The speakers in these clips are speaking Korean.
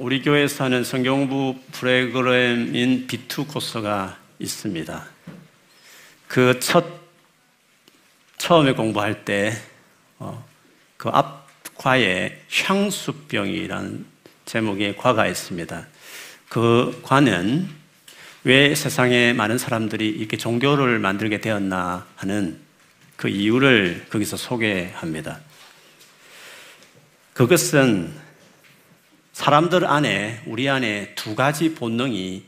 우리 교회에서 하는 성경부 프로그램인 B2 코스가 있습니다. 그 첫, 처음에 공부할 때, 어, 그 앞 과에 향수병이라는 제목의 과가 있습니다. 그 과는 왜 세상에 많은 사람들이 이렇게 종교를 만들게 되었나 하는 그 이유를 거기서 소개합니다. 그것은 사람들 안에, 우리 안에 두 가지 본능이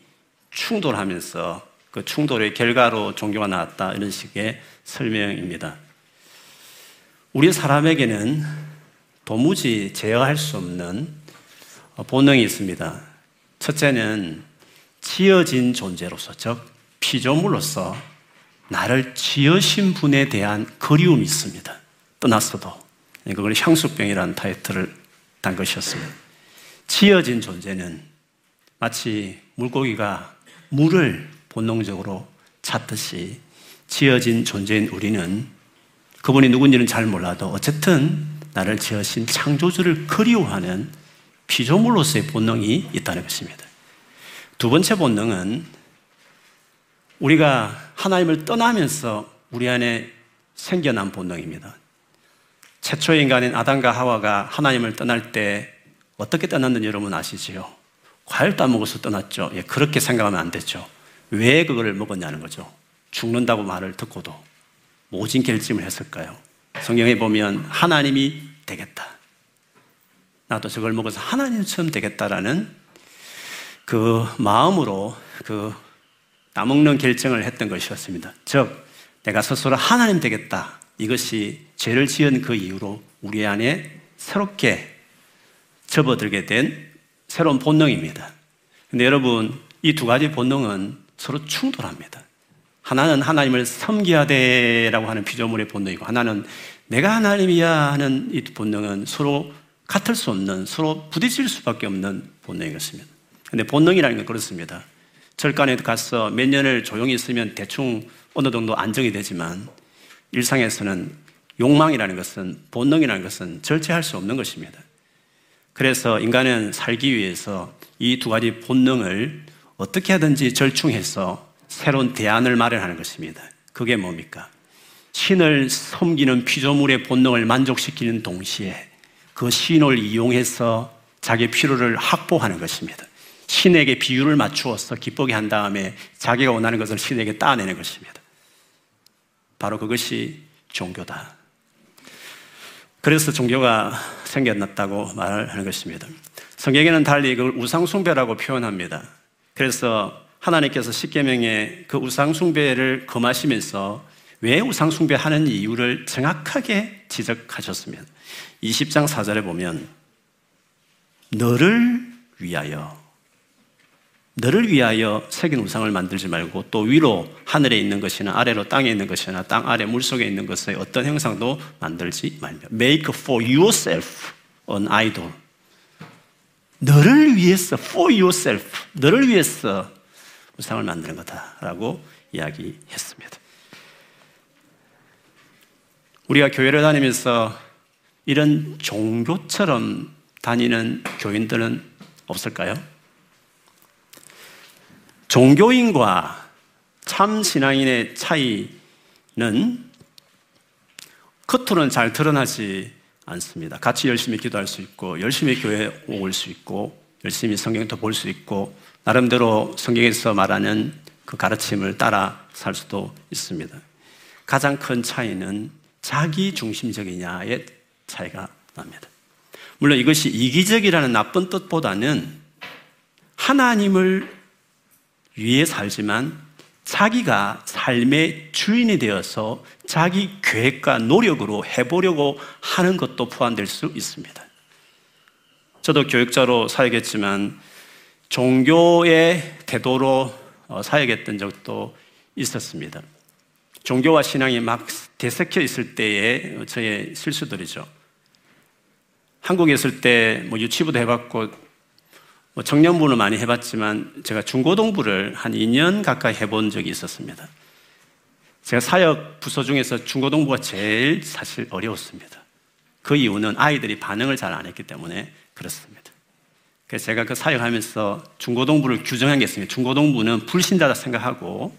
충돌하면서 그 충돌의 결과로 종교가 나왔다. 이런 식의 설명입니다. 우리 사람에게는 도무지 제어할 수 없는 본능이 있습니다. 첫째는 지어진 존재로서, 즉, 피조물로서 나를 지으신 분에 대한 그리움이 있습니다. 떠났어도. 그걸 향수병이라는 타이틀을 단 것이었습니다. 지어진 존재는 마치 물고기가 물을 본능적으로 찾듯이 지어진 존재인 우리는 그분이 누군지는 잘 몰라도 어쨌든 나를 지으신 창조주를 그리워하는 피조물로서의 본능이 있다는 것입니다. 두 번째 본능은 우리가 하나님을 떠나면서 우리 안에 생겨난 본능입니다. 최초의 인간인 아담과 하와가 하나님을 떠날 때 어떻게 떠났는지 여러분 아시지요? 과일도 안 먹어서 떠났죠. 예, 그렇게 생각하면 안 되죠. 왜 그걸 먹었냐는 거죠. 죽는다고 말을 듣고도 모진 결심을 했을까요? 성경에 보면 하나님이 되겠다. 나도 저걸 먹어서 하나님처럼 되겠다라는 그 마음으로 그 따먹는 결정을 했던 것이었습니다. 즉, 내가 스스로 하나님 되겠다. 이것이 죄를 지은 그 이후로 우리 안에 새롭게 접어들게 된 새로운 본능입니다. 근데 여러분, 이 두 가지 본능은 서로 충돌합니다. 하나는 하나님을 섬겨야 돼라고 하는 피조물의 본능이고, 하나는 내가 하나님이야 하는 이 본능은 서로 같을 수 없는, 서로 부딪힐 수밖에 없는 본능이었습니다. 근데 본능이라는 건 그렇습니다. 절간에 가서 몇 년을 조용히 있으면 대충 어느 정도 안정이 되지만 일상에서는 욕망이라는 것은 본능이라는 것은 절제할 수 없는 것입니다. 그래서 인간은 살기 위해서 이 두 가지 본능을 어떻게 하든지 절충해서 새로운 대안을 마련하는 것입니다. 그게 뭡니까? 신을 섬기는 피조물의 본능을 만족시키는 동시에 그 신을 이용해서 자기 필요를 확보하는 것입니다. 신에게 비율을 맞추어서 기쁘게 한 다음에 자기가 원하는 것을 신에게 따내는 것입니다. 바로 그것이 종교다. 그래서 종교가 생겨났다고 말하는 것입니다. 성경에는 달리 그걸 우상숭배라고 표현합니다. 그래서 하나님께서 십계명에 그 우상숭배를 금하시면서 왜 우상숭배 하는 이유를 정확하게 지적하셨습니다. 20장 4절에 보면 너를 위하여 너를 위하여 새긴 우상을 만들지 말고 또 위로 하늘에 있는 것이나 아래로 땅에 있는 것이나 땅 아래 물 속에 있는 것의 어떤 형상도 만들지 말며 make for yourself an idol 너를 위해서 for yourself 너를 위해서 우상을 만드는 거다라고 이야기했습니다. 우리가 교회를 다니면서 이런 종교처럼 다니는 교인들은 없을까요? 종교인과 참 신앙인의 차이는 겉으로는 잘 드러나지 않습니다. 같이 열심히 기도할 수 있고, 열심히 교회 올 수 있고, 열심히 성경도 볼 수 있고, 나름대로 성경에서 말하는 그 가르침을 따라 살 수도 있습니다. 가장 큰 차이는 자기 중심적이냐의 차이가 납니다. 물론 이것이 이기적이라는 나쁜 뜻보다는 하나님을 위에 살지만 자기가 삶의 주인이 되어서 자기 계획과 노력으로 해보려고 하는 것도 포함될 수 있습니다. 저도 교육자로 사역했지만 종교의 태도로 어, 사역했던 적도 있었습니다. 종교와 신앙이 막 대섞여 있을 때의 저의 실수들이죠. 한국에 있을 때 뭐 유치부도 해봤고 뭐 청년부는 많이 해봤지만 제가 중고등부를 한 2년 가까이 해본 적이 있었습니다. 제가 사역 부서 중에서 중고등부가 제일 사실 어려웠습니다. 그 이유는 아이들이 반응을 잘 안 했기 때문에 그렇습니다. 그래서 제가 그 사역하면서 중고등부를 규정한 게 있습니다. 중고등부는 불신자다 생각하고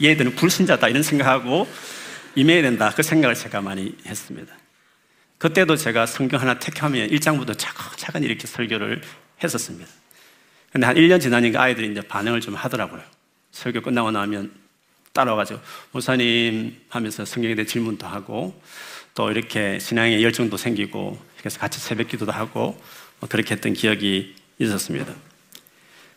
얘들은 불신자다 이런 생각하고 임해야 된다 그 생각을 제가 많이 했습니다. 그때도 제가 성경 하나 택하면 1장부터 차근차근 이렇게 설교를 했었습니다. 근데 한 1년 지나니까 아이들이 이제 반응을 좀 하더라고요. 설교 끝나고 나면 따라와가지고, 목사님 하면서 성경에 대해 질문도 하고, 또 이렇게 신앙의 열정도 생기고, 그래서 같이 새벽 기도도 하고, 뭐 그렇게 했던 기억이 있었습니다.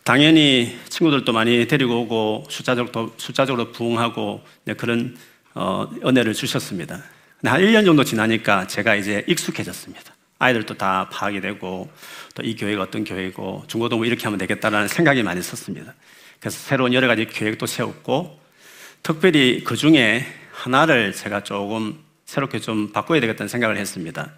당연히 친구들도 많이 데리고 오고, 숫자적으로, 숫자적으로 부응하고, 그런 어, 은혜를 주셨습니다. 한 1년 정도 지나니까 제가 이제 익숙해졌습니다. 아이들도 다 파악이 되고 또 이 교회가 어떤 교회고 중고등부 이렇게 하면 되겠다라는 생각이 많이 섰습니다. 그래서 새로운 여러 가지 계획도 세웠고 특별히 그 중에 하나를 제가 조금 새롭게 좀 바꿔야 되겠다는 생각을 했습니다.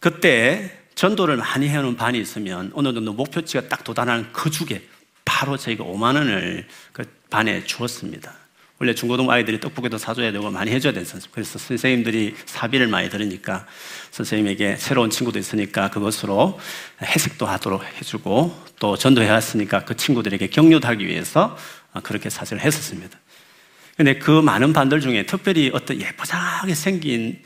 그때 전도를 많이 해오는 반이 있으면 어느 정도 목표치가 딱 도달하는 그 주에 바로 저희가 5만 원을 그 반에 주었습니다. 원래 중고등 아이들이 떡볶이도 사줘야 되고 많이 해줘야 되는 선생님. 그래서 선생님들이 사비를 많이 들으니까 선생님에게 새로운 친구도 있으니까 그것으로 해석도 하도록 해주고 또 전도해 왔으니까 그 친구들에게 격려도 하기 위해서 그렇게 사실을 했었습니다. 근데 그 많은 반들 중에 특별히 어떤 예쁘장하게 생긴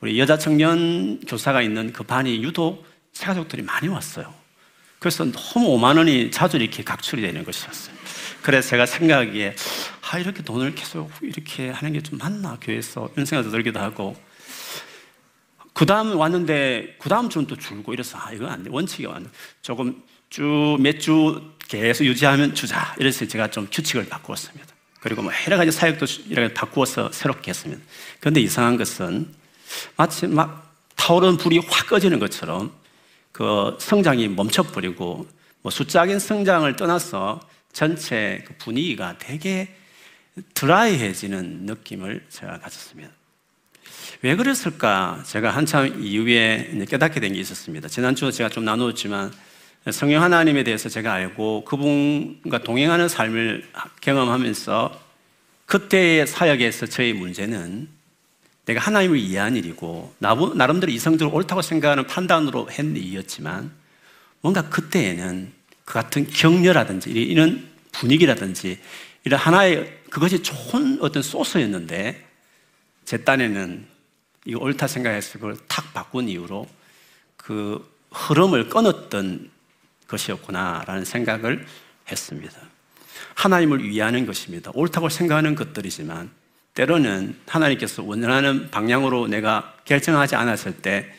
우리 여자 청년 교사가 있는 그 반이 유독 새가족들이 많이 왔어요. 그래서 너무 5만 원이 자주 이렇게 각출이 되는 것이었어요. 그래서 제가 생각하기에 아 이렇게 돈을 계속 이렇게 하는 게 좀 맞나 교회에서 이런 생각도 들기도 하고 그 다음 왔는데 그 다음 주는 또 줄고 이래서 아 이건 안 돼. 원칙이 안 돼. 조금 쭉 몇 주 계속 유지하면 주자 이래서 제가 좀 규칙을 바꾸었습니다. 그리고 뭐 여러 가지 사역도 이렇게 바꾸어서 새롭게 했습니다. 그런데 이상한 것은 마치 막 타오르는 불이 확 꺼지는 것처럼 그 성장이 멈춰버리고 뭐 숫자적인 성장을 떠나서 전체 그 분위기가 되게 드라이해지는 느낌을 제가 가졌습니다. 왜 그랬을까? 제가 한참 이후에 깨닫게 된 게 있었습니다. 지난주 제가 좀 나누었지만 성령 하나님에 대해서 제가 알고 그분과 동행하는 삶을 경험하면서 그때의 사역에서 저의 문제는 내가 하나님을 이해한 일이고 나름대로 이성적으로 옳다고 생각하는 판단으로 했는 일이었지만 뭔가 그때에는 그 같은 격려라든지 이런 분위기라든지 이런 하나의 그것이 좋은 어떤 소스였는데 제 딴에는 이거 옳다 생각해서 그걸 탁 바꾼 이후로 그 흐름을 끊었던 것이었구나라는 생각을 했습니다. 하나님을 위하는 것입니다. 옳다고 생각하는 것들이지만 때로는 하나님께서 원하는 방향으로 내가 결정하지 않았을 때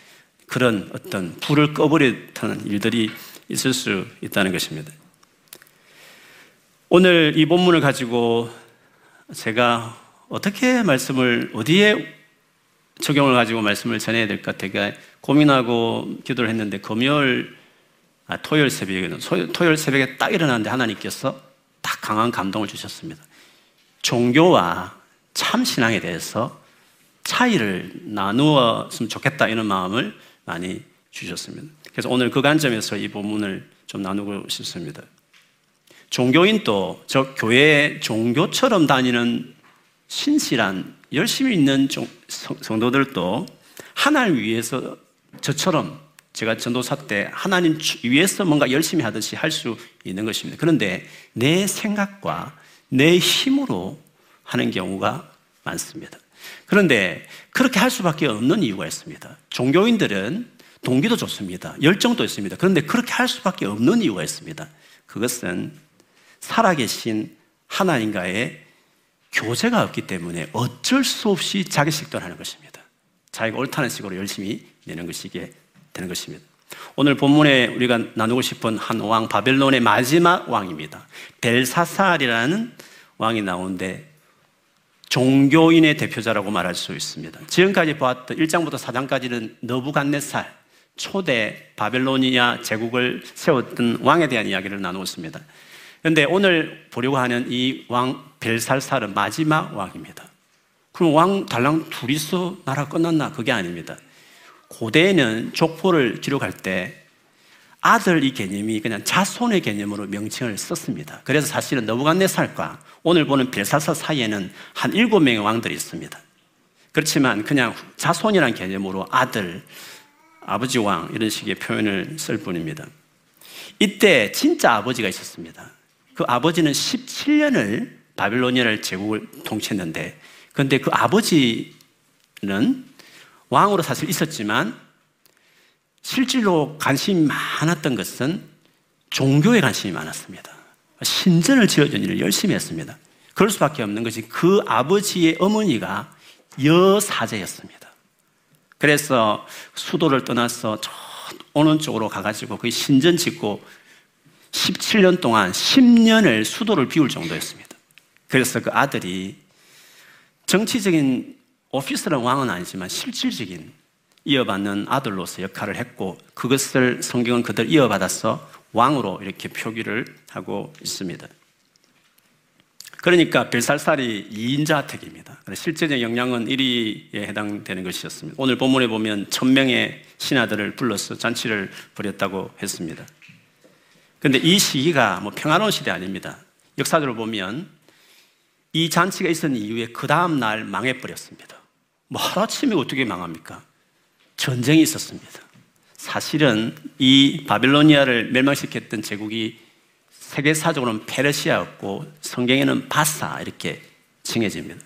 그런 어떤 불을 꺼버리는 일들이 있을 수 있다는 것입니다. 오늘 이 본문을 가지고 제가 어떻게 말씀을 어디에 적용을 가지고 말씀을 전해야 될까 되게 고민하고 기도를 했는데 금요일 아, 토요일 새벽에 토요일 새벽에 딱 일어났는데 하나님께서 딱 강한 감동을 주셨습니다. 종교와 참 신앙에 대해서 차이를 나누었으면 좋겠다 이런 마음을 많이 주셨습니다. 그래서 오늘 그 관점에서 이 본문을 좀 나누고 싶습니다. 종교인도 저 교회 종교처럼 다니는 신실한 열심히 있는 성도들도 하나님 위해서 저처럼 제가 전도사 때 하나님 위해서 뭔가 열심히 하듯이 할 수 있는 것입니다. 그런데 내 생각과 내 힘으로 하는 경우가 많습니다. 그런데 그렇게 할 수밖에 없는 이유가 있습니다. 종교인들은 동기도 좋습니다. 열정도 있습니다. 그런데 그렇게 할 수밖에 없는 이유가 있습니다. 그것은 살아계신 하나님과의 교제가 없기 때문에 어쩔 수 없이 자기 식도 하는 것입니다. 자기가 옳다는 식으로 열심히 내는 것이게 되는 것입니다. 오늘 본문에 우리가 나누고 싶은 한 왕, 바벨론의 마지막 왕입니다. 벨사살이라는 왕이 나오는데 종교인의 대표자라고 말할 수 있습니다. 지금까지 보았던 1장부터 4장까지는 너부갓네살, 초대 바벨로니아 제국을 세웠던 왕에 대한 이야기를 나누었습니다. 그런데 오늘 보려고 하는 이 왕 벨살살은 마지막 왕입니다. 그럼 왕 달랑 둘이서 나라 끝났나? 그게 아닙니다. 고대에는 족보를 기록할 때 아들 이 개념이 그냥 자손의 개념으로 명칭을 썼습니다. 그래서 사실은 너부갓네살과 오늘 보는 벨사살 사이에는 한 일곱 명의 왕들이 있습니다. 그렇지만 그냥 자손이란 개념으로 아들, 아버지 왕 이런 식의 표현을 쓸 뿐입니다. 이때 진짜 아버지가 있었습니다. 그 아버지는 17년을 바빌로니아를 제국을 통치했는데, 그런데 그 아버지는 왕으로 사실 있었지만, 실질로 관심이 많았던 것은 종교에 관심이 많았습니다. 신전을 지어준 일을 열심히 했습니다. 그럴 수밖에 없는 것이 그 아버지의 어머니가 여사제였습니다. 그래서 수도를 떠나서 저 오른쪽으로 가가지고 그 신전 짓고 17년 동안 10년을 수도를 비울 정도였습니다. 그래서 그 아들이 정치적인 오피스런 왕은 아니지만 실질적인 이어받는 아들로서 역할을 했고 그것을 성경은 그들 이어받아서 왕으로 이렇게 표기를 하고 있습니다. 그러니까 벨살살이 2인자 택입니다. 실제적 영향은 1위에 해당되는 것이었습니다. 오늘 본문에 보면 천명의 신하들을 불러서 잔치를 벌였다고 했습니다. 그런데 이 시기가 뭐 평화로운 시대 아닙니다. 역사적으로 보면 이 잔치가 있었던 이후에 그 다음 날 망해버렸습니다. 뭐 하루아침에 어떻게 망합니까? 전쟁이 있었습니다. 사실은 이 바빌로니아를 멸망시켰던 제국이 세계사적으로는 페르시아였고 성경에는 바사 이렇게 칭해집니다.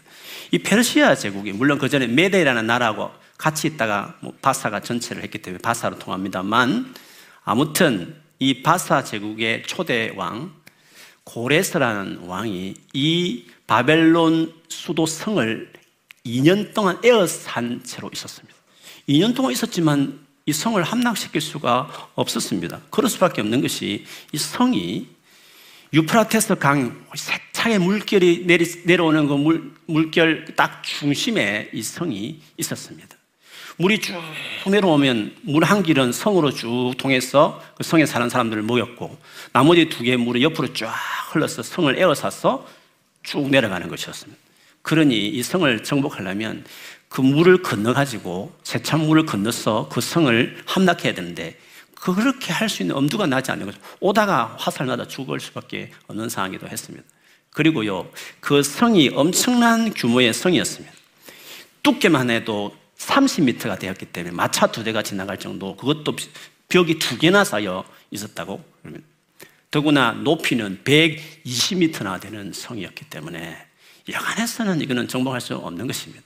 이 페르시아 제국이 물론 그 전에 메데라는 나라하고 같이 있다가 뭐 바사가 전체를 했기 때문에 바사로 통합니다만 아무튼 이 바사 제국의 초대 왕 고레스라는 왕이 이 바벨론 수도 성을 2년 동안 에어산 채로 있었습니다. 2년 동안 있었지만 이 성을 함락시킬 수가 없었습니다. 그럴 수밖에 없는 것이 이 성이 유프라테스 강 세차게 물결이 내리, 내려오는 그 물, 물결 딱 중심에 이 성이 있었습니다. 물이 쭉 내려오면 물 한 길은 성으로 쭉 통해서 그 성에 사는 사람들을 모였고 나머지 두 개의 물이 옆으로 쫙 흘러서 성을 에워싸서 쭉 내려가는 것이었습니다. 그러니 이 성을 정복하려면 그 물을 건너가지고 세찬 물을 건너서 그 성을 함락해야 되는데 그렇게 할 수 있는 엄두가 나지 않는 거죠. 오다가 화살 나다 죽을 수밖에 없는 상황이기도 했습니다. 그리고요, 그 성이 엄청난 규모의 성이었습니다. 두께만 해도 30m가 되었기 때문에 마차 두 대가 지나갈 정도, 그것도 벽이 두 개나 쌓여 있었다고 그러면 더구나 높이는 120m나 되는 성이었기 때문에 여간에서는 이거는 정복할 수 없는 것입니다.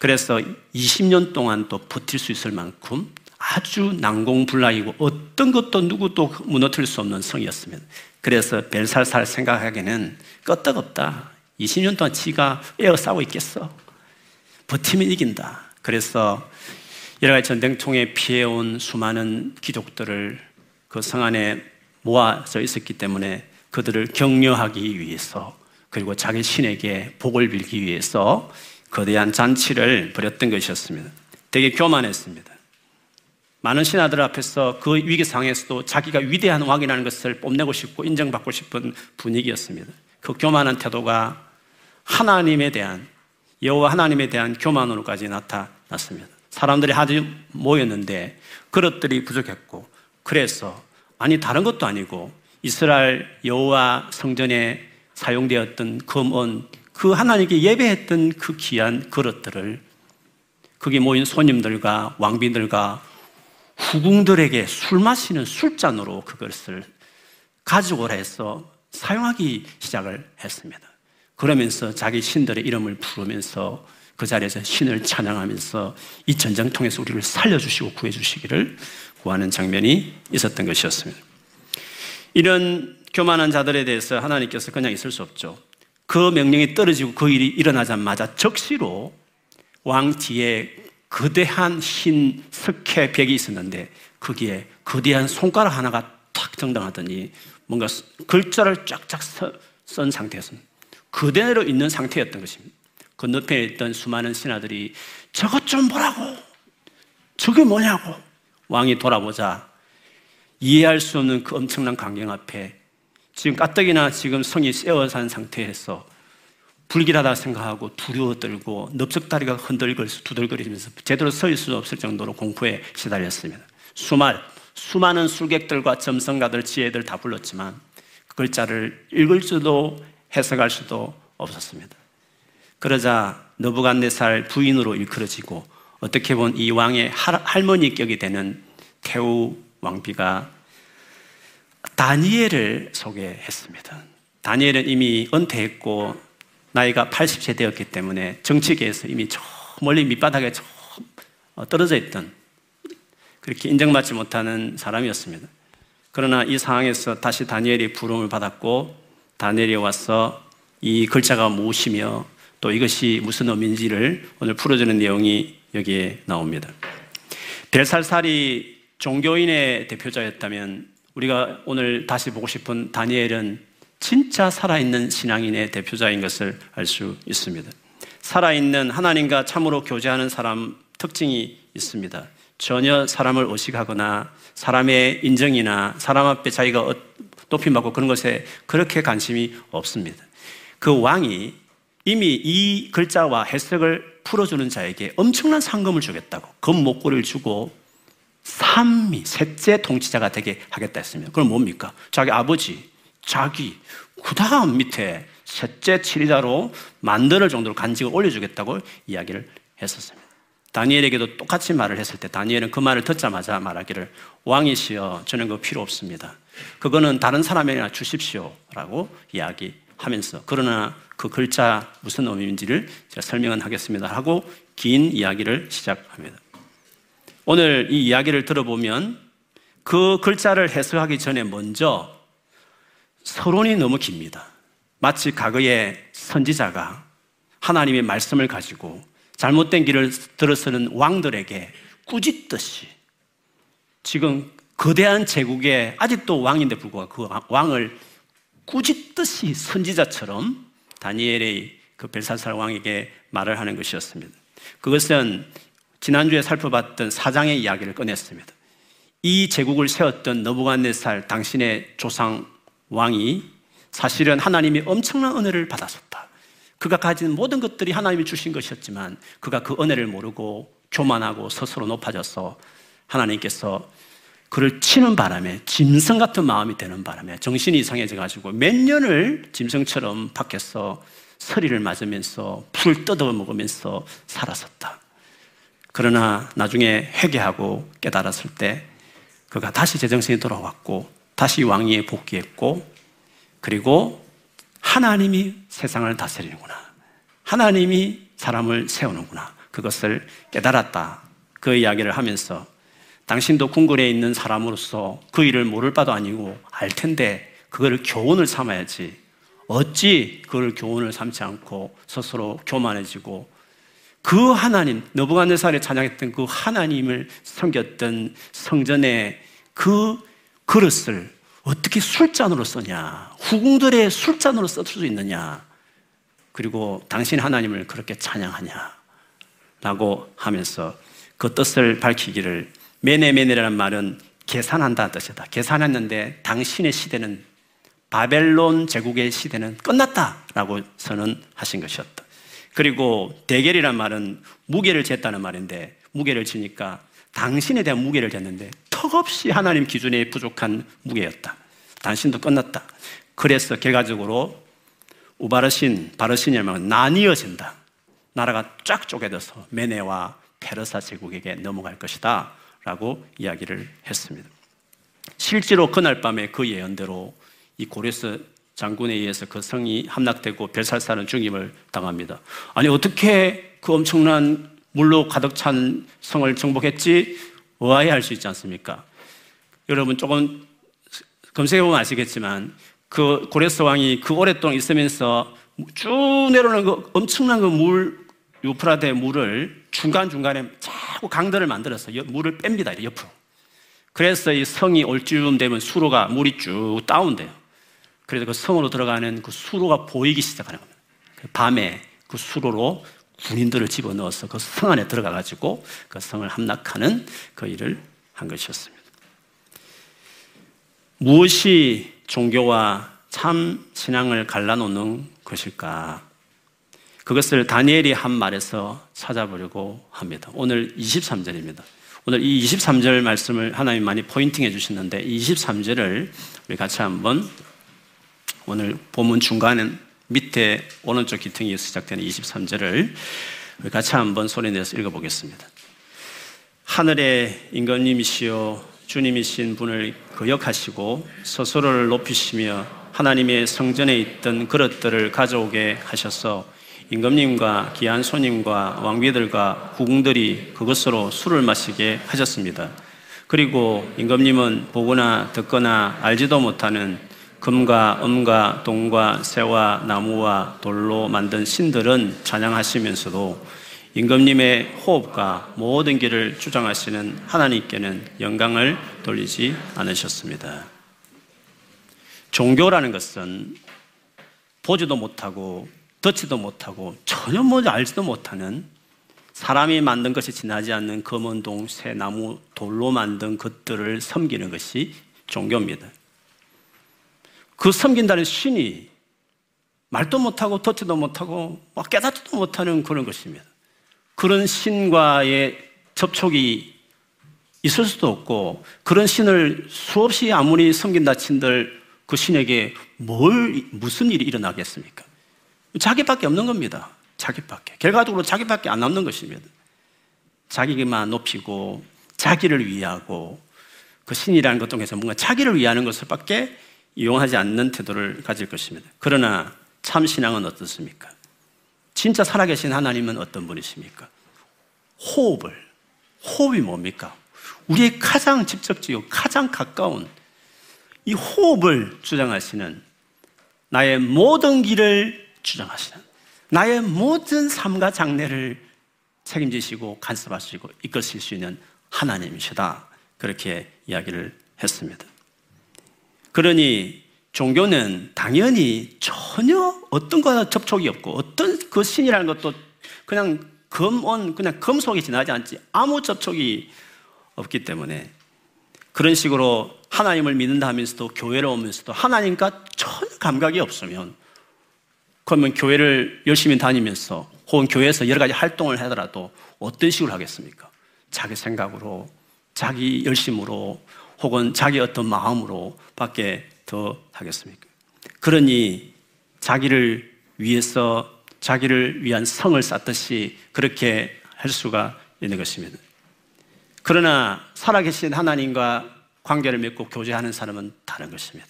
그래서 20년 동안 또 버틸 수 있을 만큼 아주 난공불락이고 어떤 것도 누구도 무너뜨릴 수 없는 성이었습니다. 그래서 벨살살 생각하기에는 끄떡없다. 20년 동안 지가 에어 싸고 있겠어. 버티면 이긴다. 그래서 여러 가지 전쟁통에 피해온 수많은 귀족들을 그 성 안에 모아져 있었기 때문에 그들을 격려하기 위해서 그리고 자기 신에게 복을 빌기 위해서 거대한 잔치를 벌였던 것이었습니다. 되게 교만했습니다. 많은 신하들 앞에서 그 위기 상황에서도 자기가 위대한 왕이라는 것을 뽐내고 싶고 인정받고 싶은 분위기였습니다. 그 교만한 태도가 하나님에 대한 여호와 하나님에 대한 교만으로까지 나타났습니다. 사람들이 아주 모였는데 그릇들이 부족했고 그래서 아니 다른 것도 아니고 이스라엘 여호와 성전에 사용되었던 금은 그 하나님께 예배했던 그 귀한 그릇들을 거기 모인 손님들과 왕비들과 후궁들에게 술 마시는 술잔으로 그것을 가지고 오라 해서 사용하기 시작을 했습니다. 그러면서 자기 신들의 이름을 부르면서 그 자리에서 신을 찬양하면서 이 전쟁통에서 우리를 살려주시고 구해주시기를 구하는 장면이 있었던 것이었습니다. 이런 교만한 자들에 대해서 하나님께서 그냥 있을 수 없죠. 그 명령이 떨어지고 그 일이 일어나자마자 적시로 왕 뒤에 거대한 흰 석회 벽이 있었는데 거기에 거대한 손가락 하나가 탁 정당하더니 뭔가 글자를 쫙쫙 쓴 상태에서 그대로 있는 상태였던 것입니다. 건너편에 있던 수많은 신하들이 저것 좀 보라고! 저게 뭐냐고! 왕이 돌아보자 이해할 수 없는 그 엄청난 광경 앞에 지금 까떡이나 지금 성이 세워산 상태에서 불길하다 생각하고 두려워 떨고 넙석다리가 흔들거리면서 두들거리면서 제대로 서 있을 수 없을 정도로 공포에 시달렸습니다. 수말, 수많은 술객들과 점성가들, 지혜들 다 불렀지만 그 글자를 읽을 수도 해석할 수도 없었습니다. 그러자 너부갓네살 부인으로 일컬어지고 어떻게 보면 이 왕의 할머니 격이 되는 태우 왕비가 다니엘을 소개했습니다. 다니엘은 이미 은퇴했고 나이가 80세 되었기 때문에 정치계에서 이미 저 멀리 밑바닥에 저 어, 떨어져 있던 그렇게 인정받지 못하는 사람이었습니다. 그러나 이 상황에서 다시 다니엘이 부름을 받았고 다니엘이 와서 이 글자가 무엇이며 또 이것이 무슨 의미인지를 오늘 풀어주는 내용이 여기에 나옵니다. 벨살살이 종교인의 대표자였다면 우리가 오늘 다시 보고 싶은 다니엘은 진짜 살아있는 신앙인의 대표자인 것을 알 수 있습니다. 살아있는 하나님과 참으로 교제하는 사람 특징이 있습니다. 전혀 사람을 의식하거나 사람의 인정이나 사람 앞에 자기가 어, 높임 받고 그런 것에 그렇게 관심이 없습니다. 그 왕이 이미 이 글자와 해석을 풀어주는 자에게 엄청난 상금을 주겠다고 금 목걸이를 주고 삼미 셋째 통치자가 되게 하겠다 했습니다. 그럼 뭡니까? 자기 아버지, 자기, 그 다음 밑에 셋째 치리자로 만들 정도로 간직을 올려주겠다고 이야기를 했었습니다. 다니엘에게도 똑같이 말을 했을 때 다니엘은 그 말을 듣자마자 말하기를 왕이시여 저는 그 필요 없습니다. 그거는 다른 사람에게나 주십시오라고 이야기하면서 그러나 그 글자 무슨 의미인지를 제가 설명은 하겠습니다 하고 긴 이야기를 시작합니다. 오늘 이 이야기를 들어보면 그 글자를 해석하기 전에 먼저 서론이 너무 깁니다. 마치 과거의 선지자가 하나님의 말씀을 가지고 잘못된 길을 들어서는 왕들에게 꾸짖듯이 지금 거대한 제국의 아직도 왕인데 불구하고 그 왕을 꾸짖듯이 선지자처럼 다니엘의 그 벨사살 왕에게 말을 하는 것이었습니다. 그것은 지난주에 살펴봤던 사장의 이야기를 꺼냈습니다. 이 제국을 세웠던 너부갓네살 당신의 조상 왕이 사실은 하나님이 엄청난 은혜를 받았었다. 그가 가진 모든 것들이 하나님이 주신 것이었지만 그가 그 은혜를 모르고 교만하고 스스로 높아져서 하나님께서 그를 치는 바람에 짐승 같은 마음이 되는 바람에 정신이 이상해져 가지고 몇 년을 짐승처럼 밖에서 서리를 맞으면서 풀 뜯어 먹으면서 살았었다. 그러나 나중에 회개하고 깨달았을 때 그가 다시 제정신이 돌아왔고 다시 왕위에 복귀했고 그리고 하나님이 세상을 다스리는구나. 하나님이 사람을 세우는구나. 그것을 깨달았다. 그 이야기를 하면서 당신도 궁궐에 있는 사람으로서 그 일을 모를 바도 아니고 알 텐데 그거를 교훈을 삼아야지. 어찌 그걸 교훈을 삼지 않고 스스로 교만해지고 그 하나님, 너부갓네살이 찬양했던 그 하나님을 섬겼던 성전의 그 그릇을 어떻게 술잔으로 쓰냐? 후궁들의 술잔으로 쓸 수 있느냐? 그리고 당신 하나님을 그렇게 찬양하냐? 라고 하면서 그 뜻을 밝히기를 메네메네라는 말은 계산한다 뜻이다. 계산했는데 당신의 시대는 바벨론 제국의 시대는 끝났다라고 선언하신 것이었다. 그리고 대결이란 말은 무게를 쟀다는 말인데 무게를 지니까 당신에 대한 무게를 쟀는데 턱없이 하나님 기준에 부족한 무게였다. 당신도 끝났다. 그래서 결과적으로 우바르신, 바르신이라면 나뉘어진다. 나라가 쫙 쪼개져서 메네와 페르사 제국에게 넘어갈 것이다. 라고 이야기를 했습니다. 실제로 그날 밤에 그 예언대로 이 고레스 장군에 의해서 그 성이 함락되고 벨살살은 죽임을 당합니다. 아니 어떻게 그 엄청난 물로 가득 찬 성을 정복했지? 의아해할 수 있지 않습니까? 여러분 조금 검색해 보면 아시겠지만 그 고레스 왕이 그 오랫동안 있으면서 쭉 내려오는 그 엄청난 그 물, 유프라데 물을 중간 중간에 자꾸 강들을 만들어서 물을 뺍니다. 옆으로. 그래서 이 성이 올 즈음 되면 수로가 물이 쭉 다운돼요. 그래서 그 성으로 들어가는 그 수로가 보이기 시작하는 겁니다. 그 밤에 그 수로로 군인들을 집어넣어서 그 성 안에 들어가 가지고 그 성을 함락하는 그 일을 한 것이었습니다. 무엇이 종교와 참 신앙을 갈라놓는 것일까? 그것을 다니엘이 한 말에서 찾아보려고 합니다. 오늘 23절입니다. 오늘 이 23절 말씀을 하나님 많이 포인팅해 주시는데 23절을 우리 같이 한번 오늘 본문 중간에 밑에 오른쪽 기둥에서 시작되는 23절을 같이 한번 소리 내서 읽어보겠습니다. 하늘의 임금님이시여 주님이신 분을 거역하시고 스스로를 높이시며 하나님의 성전에 있던 그릇들을 가져오게 하셔서 임금님과 귀한 손님과 왕비들과 후궁들이 그것으로 술을 마시게 하셨습니다. 그리고 임금님은 보거나 듣거나 알지도 못하는 금과 음과 동과 새와 나무와 돌로 만든 신들은 찬양하시면서도 임금님의 호흡과 모든 길을 주장하시는 하나님께는 영광을 돌리지 않으셨습니다. 종교라는 것은 보지도 못하고 듣지도 못하고 전혀 뭔지 알지도 못하는 사람이 만든 것이 지나지 않는 검은 동, 새 나무, 돌로 만든 것들을 섬기는 것이 종교입니다. 그 섬긴다는 신이 말도 못하고 듣지도 못하고 깨닫지도 못하는 그런 것입니다. 그런 신과의 접촉이 있을 수도 없고 그런 신을 수없이 아무리 섬긴다 친들 그 신에게 뭘 무슨 일이 일어나겠습니까? 자기밖에 없는 겁니다. 자기밖에. 결과적으로 자기밖에 안 남는 것입니다. 자기만 높이고 자기를 위하고 그 신이라는 것 통해서 뭔가 자기를 위하는 것을 밖에 이용하지 않는 태도를 가질 것입니다. 그러나 참 신앙은 어떻습니까? 진짜 살아계신 하나님은 어떤 분이십니까? 호흡을, 호흡이 뭡니까? 우리의 가장 직접적이고 가장 가까운 이 호흡을 주장하시는 나의 모든 길을 주장하시는 나의 모든 삶과 장래를 책임지시고 간섭하시고 이끄실 수 있는 하나님이시다. 그렇게 이야기를 했습니다. 그러니 종교는 당연히 전혀 어떤 거나 접촉이 없고 어떤 그 신이라는 것도 그냥 금온 그냥 금속이 지나지 않지 아무 접촉이 없기 때문에 그런 식으로 하나님을 믿는다 하면서도 교회를 오면서도 하나님과 전혀 감각이 없으면 그러면 교회를 열심히 다니면서 혹은 교회에서 여러 가지 활동을 하더라도 어떤 식으로 하겠습니까? 자기 생각으로, 자기 열심으로, 혹은 자기 어떤 마음으로 밖에 더 하겠습니까? 그러니 자기를 위해서 자기를 위한 성을 쌓듯이 그렇게 할 수가 있는 것입니다. 그러나 살아계신 하나님과 관계를 맺고 교제하는 사람은 다른 것입니다.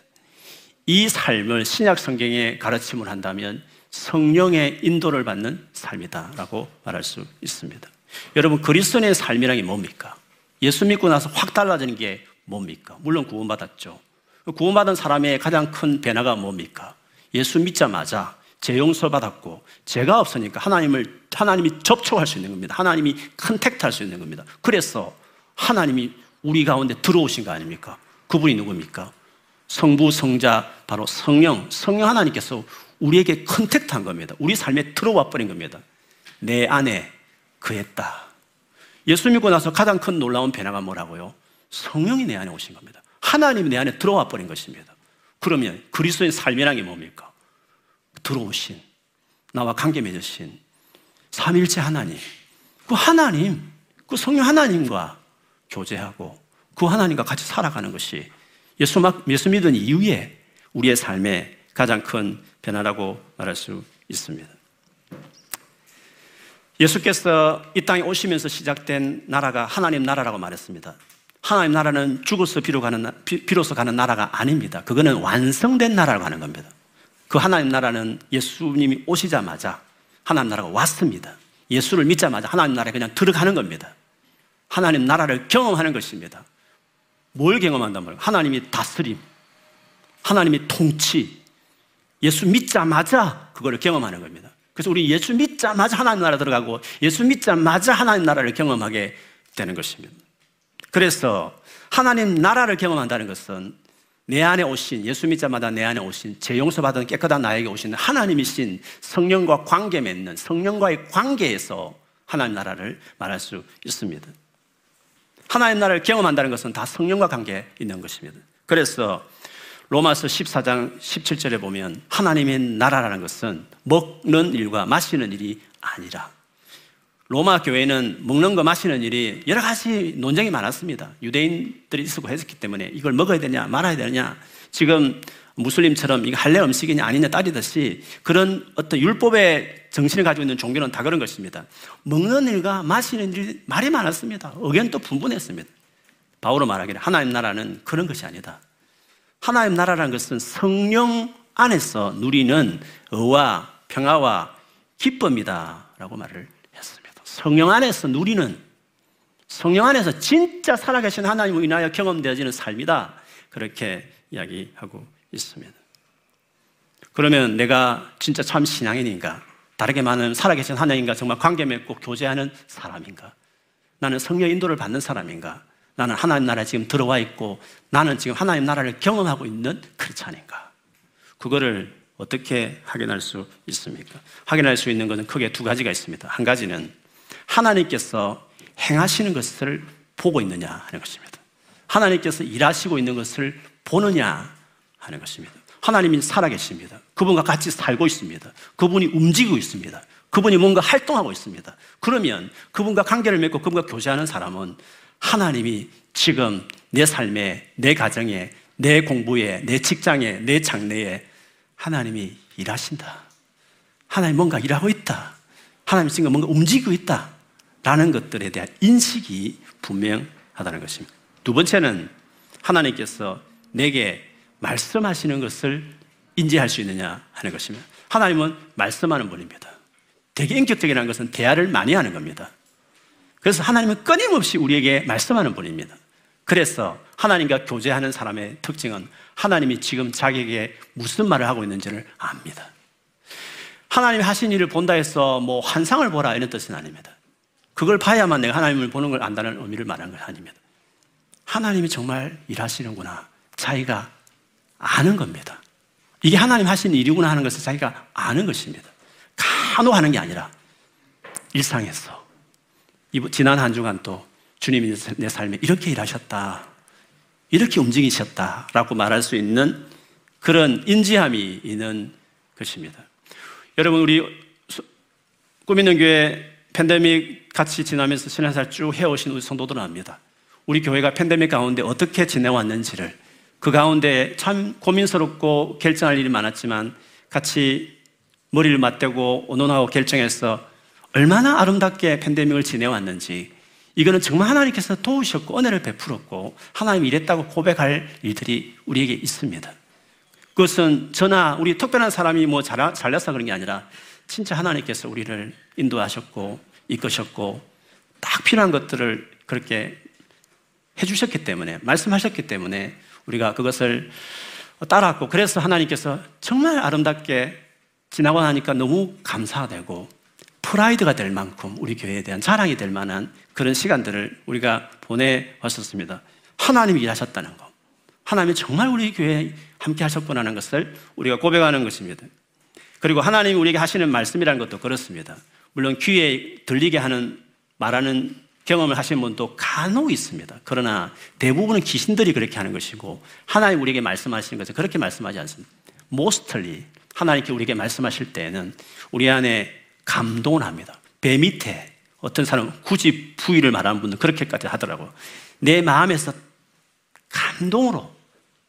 이 삶을 신약 성경에 가르침을 한다면 성령의 인도를 받는 삶이다라고 말할 수 있습니다. 여러분 그리스도의 삶이란 게 뭡니까? 예수 믿고 나서 확 달라지는 게 뭡니까? 물론 구원받았죠. 구원받은 사람의 가장 큰 변화가 뭡니까? 예수 믿자마자 재 용서 받았고 죄가 없으니까 하나님을 하나님이 접촉할 수 있는 겁니다. 하나님이 컨택트할 수 있는 겁니다. 그래서 하나님이 우리 가운데 들어오신 거 아닙니까? 그분이 누굽니까? 성부 성자 바로 성령 성령 하나님께서 우리에게 컨택트한 겁니다. 우리 삶에 들어와 버린 겁니다. 내 안에 그했다. 예수 믿고 나서 가장 큰 놀라운 변화가 뭐라고요? 성령이 내 안에 오신 겁니다. 하나님이 내 안에 들어와 버린 것입니다. 그러면 그리스도의 삶이란 게 뭡니까? 들어오신, 나와 관계 맺으신 삼일체 하나님, 그 하나님, 그 성령 하나님과 교제하고 그 하나님과 같이 살아가는 것이 예수, 예수 믿은 이후에 우리의 삶의 가장 큰 변화라고 말할 수 있습니다. 예수께서 이 땅에 오시면서 시작된 나라가 하나님 나라라고 말했습니다. 하나님 나라는 죽어서 비로 가는, 비로소 가는 나라가 아닙니다. 그거는 완성된 나라라고 하는 겁니다. 그 하나님 나라는 예수님이 오시자마자 하나님 나라가 왔습니다. 예수를 믿자마자 하나님 나라에 그냥 들어가는 겁니다. 하나님 나라를 경험하는 것입니다. 뭘 경험한단 말이에요? 하나님이 다스림, 하나님이 통치, 예수 믿자마자 그거를 경험하는 겁니다. 그래서 우리 예수 믿자마자 하나님 나라 들어가고 예수 믿자마자 하나님 나라를 경험하게 되는 것입니다. 그래서 하나님 나라를 경험한다는 것은 내 안에 오신 예수 믿자마자 내 안에 오신 제 용서받은 깨끗한 나에게 오신 하나님이신 성령과 관계 맺는 성령과의 관계에서 하나님 나라를 말할 수 있습니다. 하나님 나라를 경험한다는 것은 다 성령과 관계 있는 것입니다. 그래서 로마서 14장 17절에 보면 하나님의 나라라는 것은 먹는 일과 마시는 일이 아니라 로마 교회는 먹는 거 마시는 일이 여러 가지 논쟁이 많았습니다. 유대인들이 있었고 했기 때문에 이걸 먹어야 되냐 말아야 되냐 지금 무슬림처럼 이거 할례 음식이냐 아니냐 따지듯이 그런 어떤 율법의 정신을 가지고 있는 종교는 다 그런 것입니다. 먹는 일과 마시는 일이 말이 많았습니다. 의견도 분분했습니다. 바울로 말하기를 하나님 나라는 그런 것이 아니다. 하나님 나라라는 것은 성령 안에서 누리는 의와 평화와 기쁨이다. 라고 말을. 성령 안에서 누리는, 성령 안에서 진짜 살아계신 하나님을 인하여 경험되어지는 삶이다. 그렇게 이야기하고 있습니다. 그러면 내가 진짜 참 신앙인인가? 다르게 말하면 살아계신 하나님과 정말 관계 맺고 교제하는 사람인가? 나는 성령 인도를 받는 사람인가? 나는 하나님 나라에 지금 들어와 있고 나는 지금 하나님 나라를 경험하고 있는 크리스찬인가? 그거를 어떻게 확인할 수 있습니까? 확인할 수 있는 것은 크게 두 가지가 있습니다. 한 가지는 하나님께서 행하시는 것을 보고 있느냐 하는 것입니다. 하나님께서 일하시고 있는 것을 보느냐 하는 것입니다. 하나님이 살아계십니다. 그분과 같이 살고 있습니다. 그분이 움직이고 있습니다. 그분이 뭔가 활동하고 있습니다. 그러면 그분과 관계를 맺고 그분과 교제하는 사람은 하나님이 지금 내 삶에, 내 가정에, 내 공부에, 내 직장에, 내 장래에 하나님이 일하신다. 하나님 뭔가 일하고 있다. 하나님 지금 뭔가 움직이고 있다. 라는 것들에 대한 인식이 분명하다는 것입니다. 두 번째는 하나님께서 내게 말씀하시는 것을 인지할 수 있느냐 하는 것입니다. 하나님은 말씀하는 분입니다. 되게 인격적이라는 것은 대화를 많이 하는 겁니다. 그래서 하나님은 끊임없이 우리에게 말씀하는 분입니다. 그래서 하나님과 교제하는 사람의 특징은 하나님이 지금 자기에게 무슨 말을 하고 있는지를 압니다. 하나님이 하신 일을 본다 해서 뭐 환상을 보라 이런 뜻은 아닙니다. 그걸 봐야만 내가 하나님을 보는 걸 안다는 의미를 말하는 것이 아닙니다. 하나님이 정말 일하시는구나. 자기가 아는 겁니다. 이게 하나님 하신 일이구나 하는 것을 자기가 아는 것입니다. 간호 하는 게 아니라 일상에서 지난 한 주간 또 주님이 내 삶에 이렇게 일하셨다. 이렇게 움직이셨다 라고 말할 수 있는 그런 인지함이 있는 것입니다. 여러분, 우리 꾸미는 교회 팬데믹 같이 지나면서 신앙생활 쭉 해오신 우리 성도들은 압니다. 우리 교회가 팬데믹 가운데 어떻게 지내왔는지를 그 가운데 참 고민스럽고 결정할 일이 많았지만 같이 머리를 맞대고 의논하고 결정해서 얼마나 아름답게 팬데믹을 지내왔는지 이거는 정말 하나님께서 도우셨고 은혜를 베풀었고 하나님이 이랬다고 고백할 일들이 우리에게 있습니다. 그것은 저나 우리 특별한 사람이 뭐 잘, 잘나서 그런 게 아니라 진짜 하나님께서 우리를 인도하셨고 이끄셨고 딱 필요한 것들을 그렇게 해주셨기 때문에 말씀하셨기 때문에 우리가 그것을 따랐고 그래서 하나님께서 정말 아름답게 지나고 나니까 너무 감사되고 프라이드가 될 만큼 우리 교회에 대한 자랑이 될 만한 그런 시간들을 우리가 보내왔었습니다. 하나님이 일하셨다는 것. 하나님이 정말 우리 교회에 함께 하셨구나는 것을 우리가 고백하는 것입니다. 그리고 하나님이 우리에게 하시는 말씀이라는 것도 그렇습니다. 물론 귀에 들리게 하는 말하는 경험을 하신 분도 간혹 있습니다. 그러나 대부분은 귀신들이 그렇게 하는 것이고 하나님 우리에게 말씀하시는 것은 그렇게 말씀하지 않습니다. mostly 하나님께 우리에게 말씀하실 때에는 우리 안에 감동을 합니다. 배 밑에 어떤 사람은 굳이 부위를 말하는 분은 그렇게까지 하더라고요. 내 마음에서 감동으로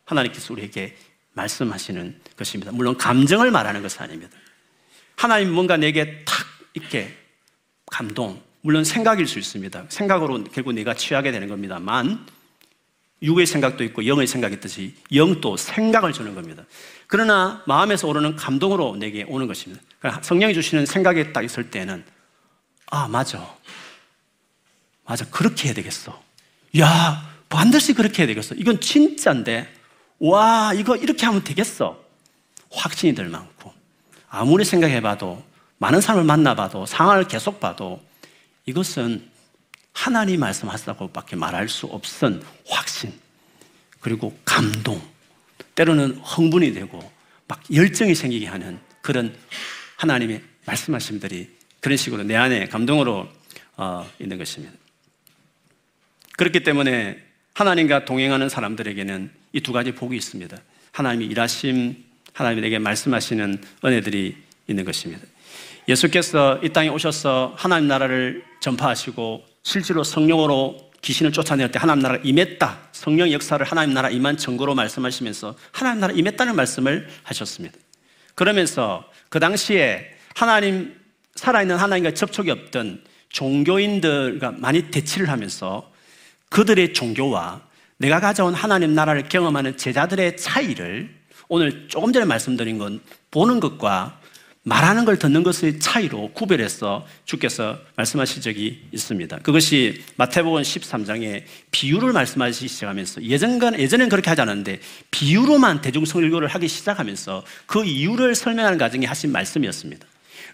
하나님께서 우리에게 말씀하시는 것입니다. 물론 감정을 말하는 것은 아닙니다. 하나님 뭔가 내게 탁 이렇게 감동, 물론 생각일 수 있습니다. 생각으로 결국 내가 취하게 되는 겁니다만 육의 생각도 있고 영의 생각이 있듯이 영도 생각을 주는 겁니다. 그러나 마음에서 오르는 감동으로 내게 오는 것입니다. 그러니까 성령이 주시는 생각이 딱 있을 때는 아 맞아, 맞아 그렇게 해야 되겠어. 야 반드시 그렇게 해야 되겠어. 이건 진짜인데 와 이거 이렇게 하면 되겠어. 확신이 들 만큼 아무리 생각해봐도 많은 사람을 만나봐도 상황을 계속 봐도 이것은 하나님 말씀하셨다고밖에 말할 수 없은 확신, 그리고 감동, 때로는 흥분이 되고 막 열정이 생기게 하는 그런 하나님의 말씀하심들이 그런 식으로 내 안에 감동으로 어, 있는 것입니다. 그렇기 때문에 하나님과 동행하는 사람들에게는 이 두 가지 복이 있습니다. 하나님이 일하심, 하나님이 내게 말씀하시는 은혜들이 있는 것입니다. 예수께서 이 땅에 오셔서 하나님 나라를 전파하시고 실제로 성령으로 귀신을 쫓아낼 때 하나님 나라가 임했다. 성령 역사를 하나님 나라 임한 증거로 말씀하시면서 하나님 나라 임했다는 말씀을 하셨습니다. 그러면서 그 당시에 하나님 살아있는 하나님과 접촉이 없던 종교인들과 많이 대치를 하면서 그들의 종교와 내가 가져온 하나님 나라를 경험하는 제자들의 차이를 오늘 조금 전에 말씀드린 건 보는 것과 말하는 걸 듣는 것의 차이로 구별해서 주께서 말씀하신 적이 있습니다. 그것이 마태복음 13장에 비유를 말씀하시기 시작하면서 예전간 예전엔 그렇게 하지 않았는데 비유로만 대중 설교를 하기 시작하면서 그 이유를 설명하는 과정에 하신 말씀이었습니다.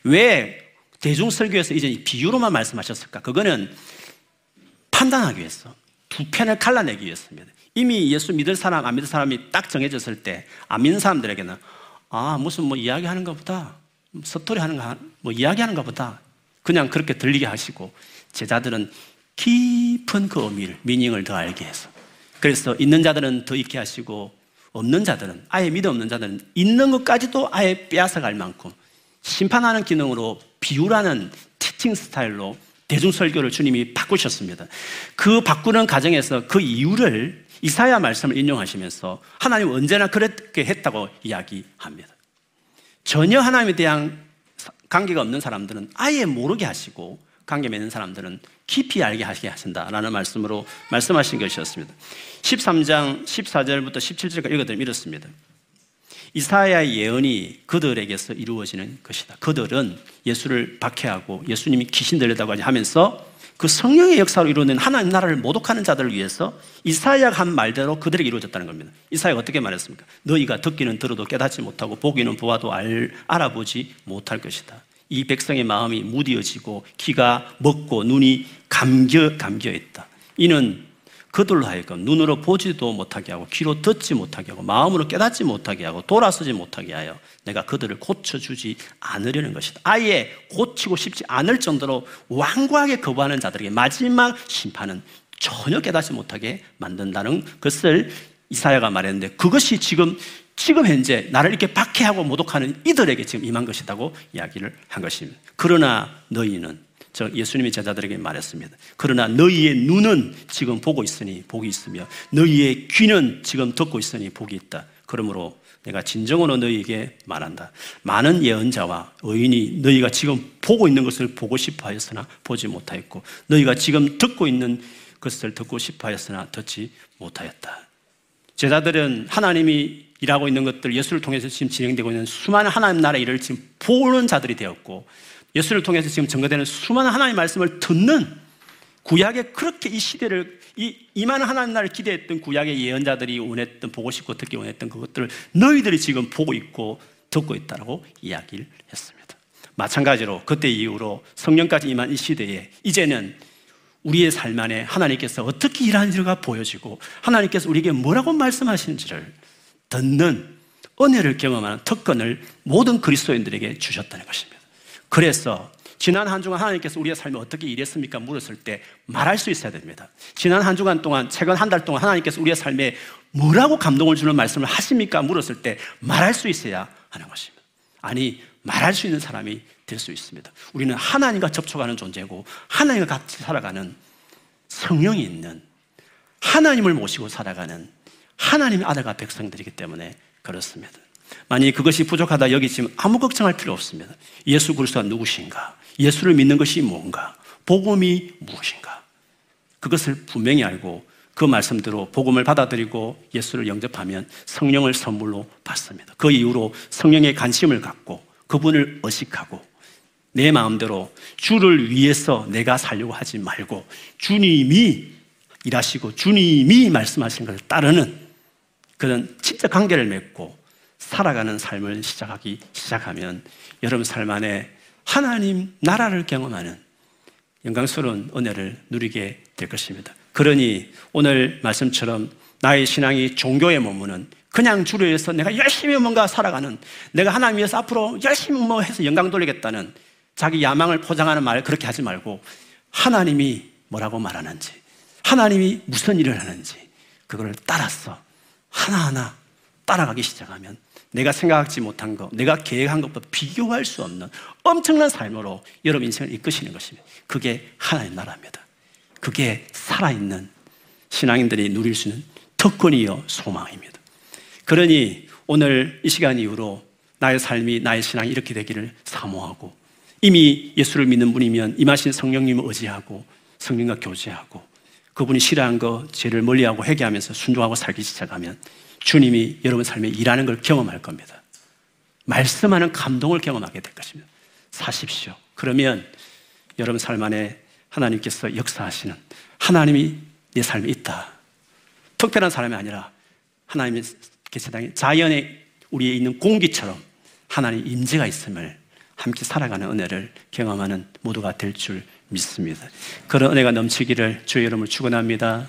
왜 대중 설교에서 이제 비유로만 말씀하셨을까? 그거는 판단하기 위해서 두 편을 갈라내기 위해서입니다. 이미 예수 믿을 사람, 안 믿을 사람이 딱 정해졌을 때, 안 믿는 사람들에게는, 아, 무슨 뭐 이야기하는가 보다. 서토리 하는가, 뭐 이야기하는가 보다. 그냥 그렇게 들리게 하시고, 제자들은 깊은 그 의미를, 미닝을 더 알게 해서. 그래서 있는 자들은 더 있게 하시고, 없는 자들은, 아예 믿음 없는 자들은 있는 것까지도 아예 빼앗아 갈 만큼 심판하는 기능으로 비유라는 티칭 스타일로 대중설교를 주님이 바꾸셨습니다. 그 바꾸는 과정에서 그 이유를 이사야 말씀을 인용하시면서 하나님 언제나 그렇게 했다고 이야기합니다. 전혀 하나님에 대한 관계가 없는 사람들은 아예 모르게 하시고 관계 맺는 사람들은 깊이 알게 하게 하신다라는 말씀으로 말씀하신 것이었습니다. 13장 14절부터 17절까지 읽어드리면 이렇습니다. 이사야의 예언이 그들에게서 이루어지는 것이다. 그들은 예수를 박해하고 예수님이 귀신 들렸다고 하면서 그 성령의 역사로 이루어낸 하나님 나라를 모독하는 자들을 위해서 이사야가 한 말대로 그들에게 이루어졌다는 겁니다. 이사야가 어떻게 말했습니까? 너희가 듣기는 들어도 깨닫지 못하고 보기는 보아도 알, 알아보지 못할 것이다. 이 백성의 마음이 무디어지고 귀가 먹고 눈이 감겨 감겨 있다. 이는 그들로 하여금 눈으로 보지도 못하게 하고 귀로 듣지 못하게 하고 마음으로 깨닫지 못하게 하고 돌아서지 못하게 하여 내가 그들을 고쳐주지 않으려는 것이다. 아예 고치고 싶지 않을 정도로 완고하게 거부하는 자들에게 마지막 심판은 전혀 깨닫지 못하게 만든다는 것을 이사야가 말했는데 그것이 지금 지금 현재 나를 이렇게 박해하고 모독하는 이들에게 지금 임한 것이라고 이야기를 한 것입니다. 그러나 너희는 저 예수님이 제자들에게 말했습니다. 그러나 너희의 눈은 지금 보고 있으니 복이 있으며 너희의 귀는 지금 듣고 있으니 복이 있다. 그러므로 내가 진정으로 너희에게 말한다. 많은 예언자와 의인이 너희가 지금 보고 있는 것을 보고 싶어 하였으나 보지 못하였고 너희가 지금 듣고 있는 것을 듣고 싶어 하였으나 듣지 못하였다. 제자들은 하나님이 일하고 있는 것들 예수를 통해서 지금 진행되고 있는 수많은 하나님 나라의 일을 지금 보는 자들이 되었고 예수를 통해서 지금 증거되는 수많은 하나님의 말씀을 듣는 구약의 그렇게 이 시대를 이, 이 많은 하나님 나를 기대했던 구약의 예언자들이 원했던 보고 싶고 듣기 원했던 그것들을 너희들이 지금 보고 있고 듣고 있다라고 이야기를 했습니다. 마찬가지로 그때 이후로 성령까지 임한 이 시대에 이제는 우리의 삶 안에 하나님께서 어떻게 일하는지가 보여지고 하나님께서 우리에게 뭐라고 말씀하시는지를 듣는 은혜를 경험하는 특권을 모든 그리스도인들에게 주셨다는 것입니다. 그래서 지난 한 주간 하나님께서 우리의 삶에 어떻게 일했습니까? 물었을 때 말할 수 있어야 됩니다. 지난 한 주간 동안, 최근 한 달 동안 하나님께서 우리의 삶에 뭐라고 감동을 주는 말씀을 하십니까? 물었을 때 말할 수 있어야 하는 것입니다. 아니, 말할 수 있는 사람이 될 수 있습니다. 우리는 하나님과 접촉하는 존재고, 하나님과 같이 살아가는 성령이 있는, 하나님을 모시고 살아가는 하나님의 아들과 백성들이기 때문에 그렇습니다. 만약 그것이 부족하다 여기지만 아무 걱정할 필요 없습니다. 예수 그리스도가 누구신가? 예수를 믿는 것이 뭔가? 복음이 무엇인가? 그것을 분명히 알고 그 말씀대로 복음을 받아들이고 예수를 영접하면 성령을 선물로 받습니다. 그 이후로 성령에 관심을 갖고 그분을 의식하고 내 마음대로 주를 위해서 내가 살려고 하지 말고 주님이 일하시고 주님이 말씀하신 것을 따르는 그런 진짜 관계를 맺고 살아가는 삶을 시작하기 시작하면 여러분 삶 안에 하나님 나라를 경험하는 영광스러운 은혜를 누리게 될 것입니다. 그러니 오늘 말씀처럼 나의 신앙이 종교에 머무는 그냥 위해서 내가 열심히 뭔가 살아가는 내가 하나님 위해서 앞으로 열심히 뭐 해서 영광 돌리겠다는 자기 야망을 포장하는 말 그렇게 하지 말고 하나님이 뭐라고 말하는지 하나님이 무슨 일을 하는지 그걸 따라서 하나하나 따라가기 시작하면 내가 생각하지 못한 것, 내가 계획한 것보다 비교할 수 없는 엄청난 삶으로 여러분 인생을 이끄시는 것입니다. 그게 하나의 나라입니다. 그게 살아있는 신앙인들이 누릴 수 있는 특권이요 소망입니다. 그러니 오늘 이 시간 이후로 나의 삶이 나의 신앙이 이렇게 되기를 사모하고 이미 예수를 믿는 분이면 임하신 성령님을 의지하고 성령과 교제하고 그분이 싫어한 거, 죄를 멀리하고 회개하면서 순종하고 살기 시작하면 주님이 여러분 삶에 일하는 걸 경험할 겁니다. 말씀하는 감동을 경험하게 될 것입니다. 사십시오. 그러면 여러분 삶 안에 하나님께서 역사하시는 하나님이 내 삶에 있다. 특별한 사람이 아니라 하나님의 세상에 자연에 우리에 있는 공기처럼 하나님 임재가 있음을 함께 살아가는 은혜를 경험하는 모두가 될 줄 믿습니다. 그런 은혜가 넘치기를 주의 이름을 축원합니다.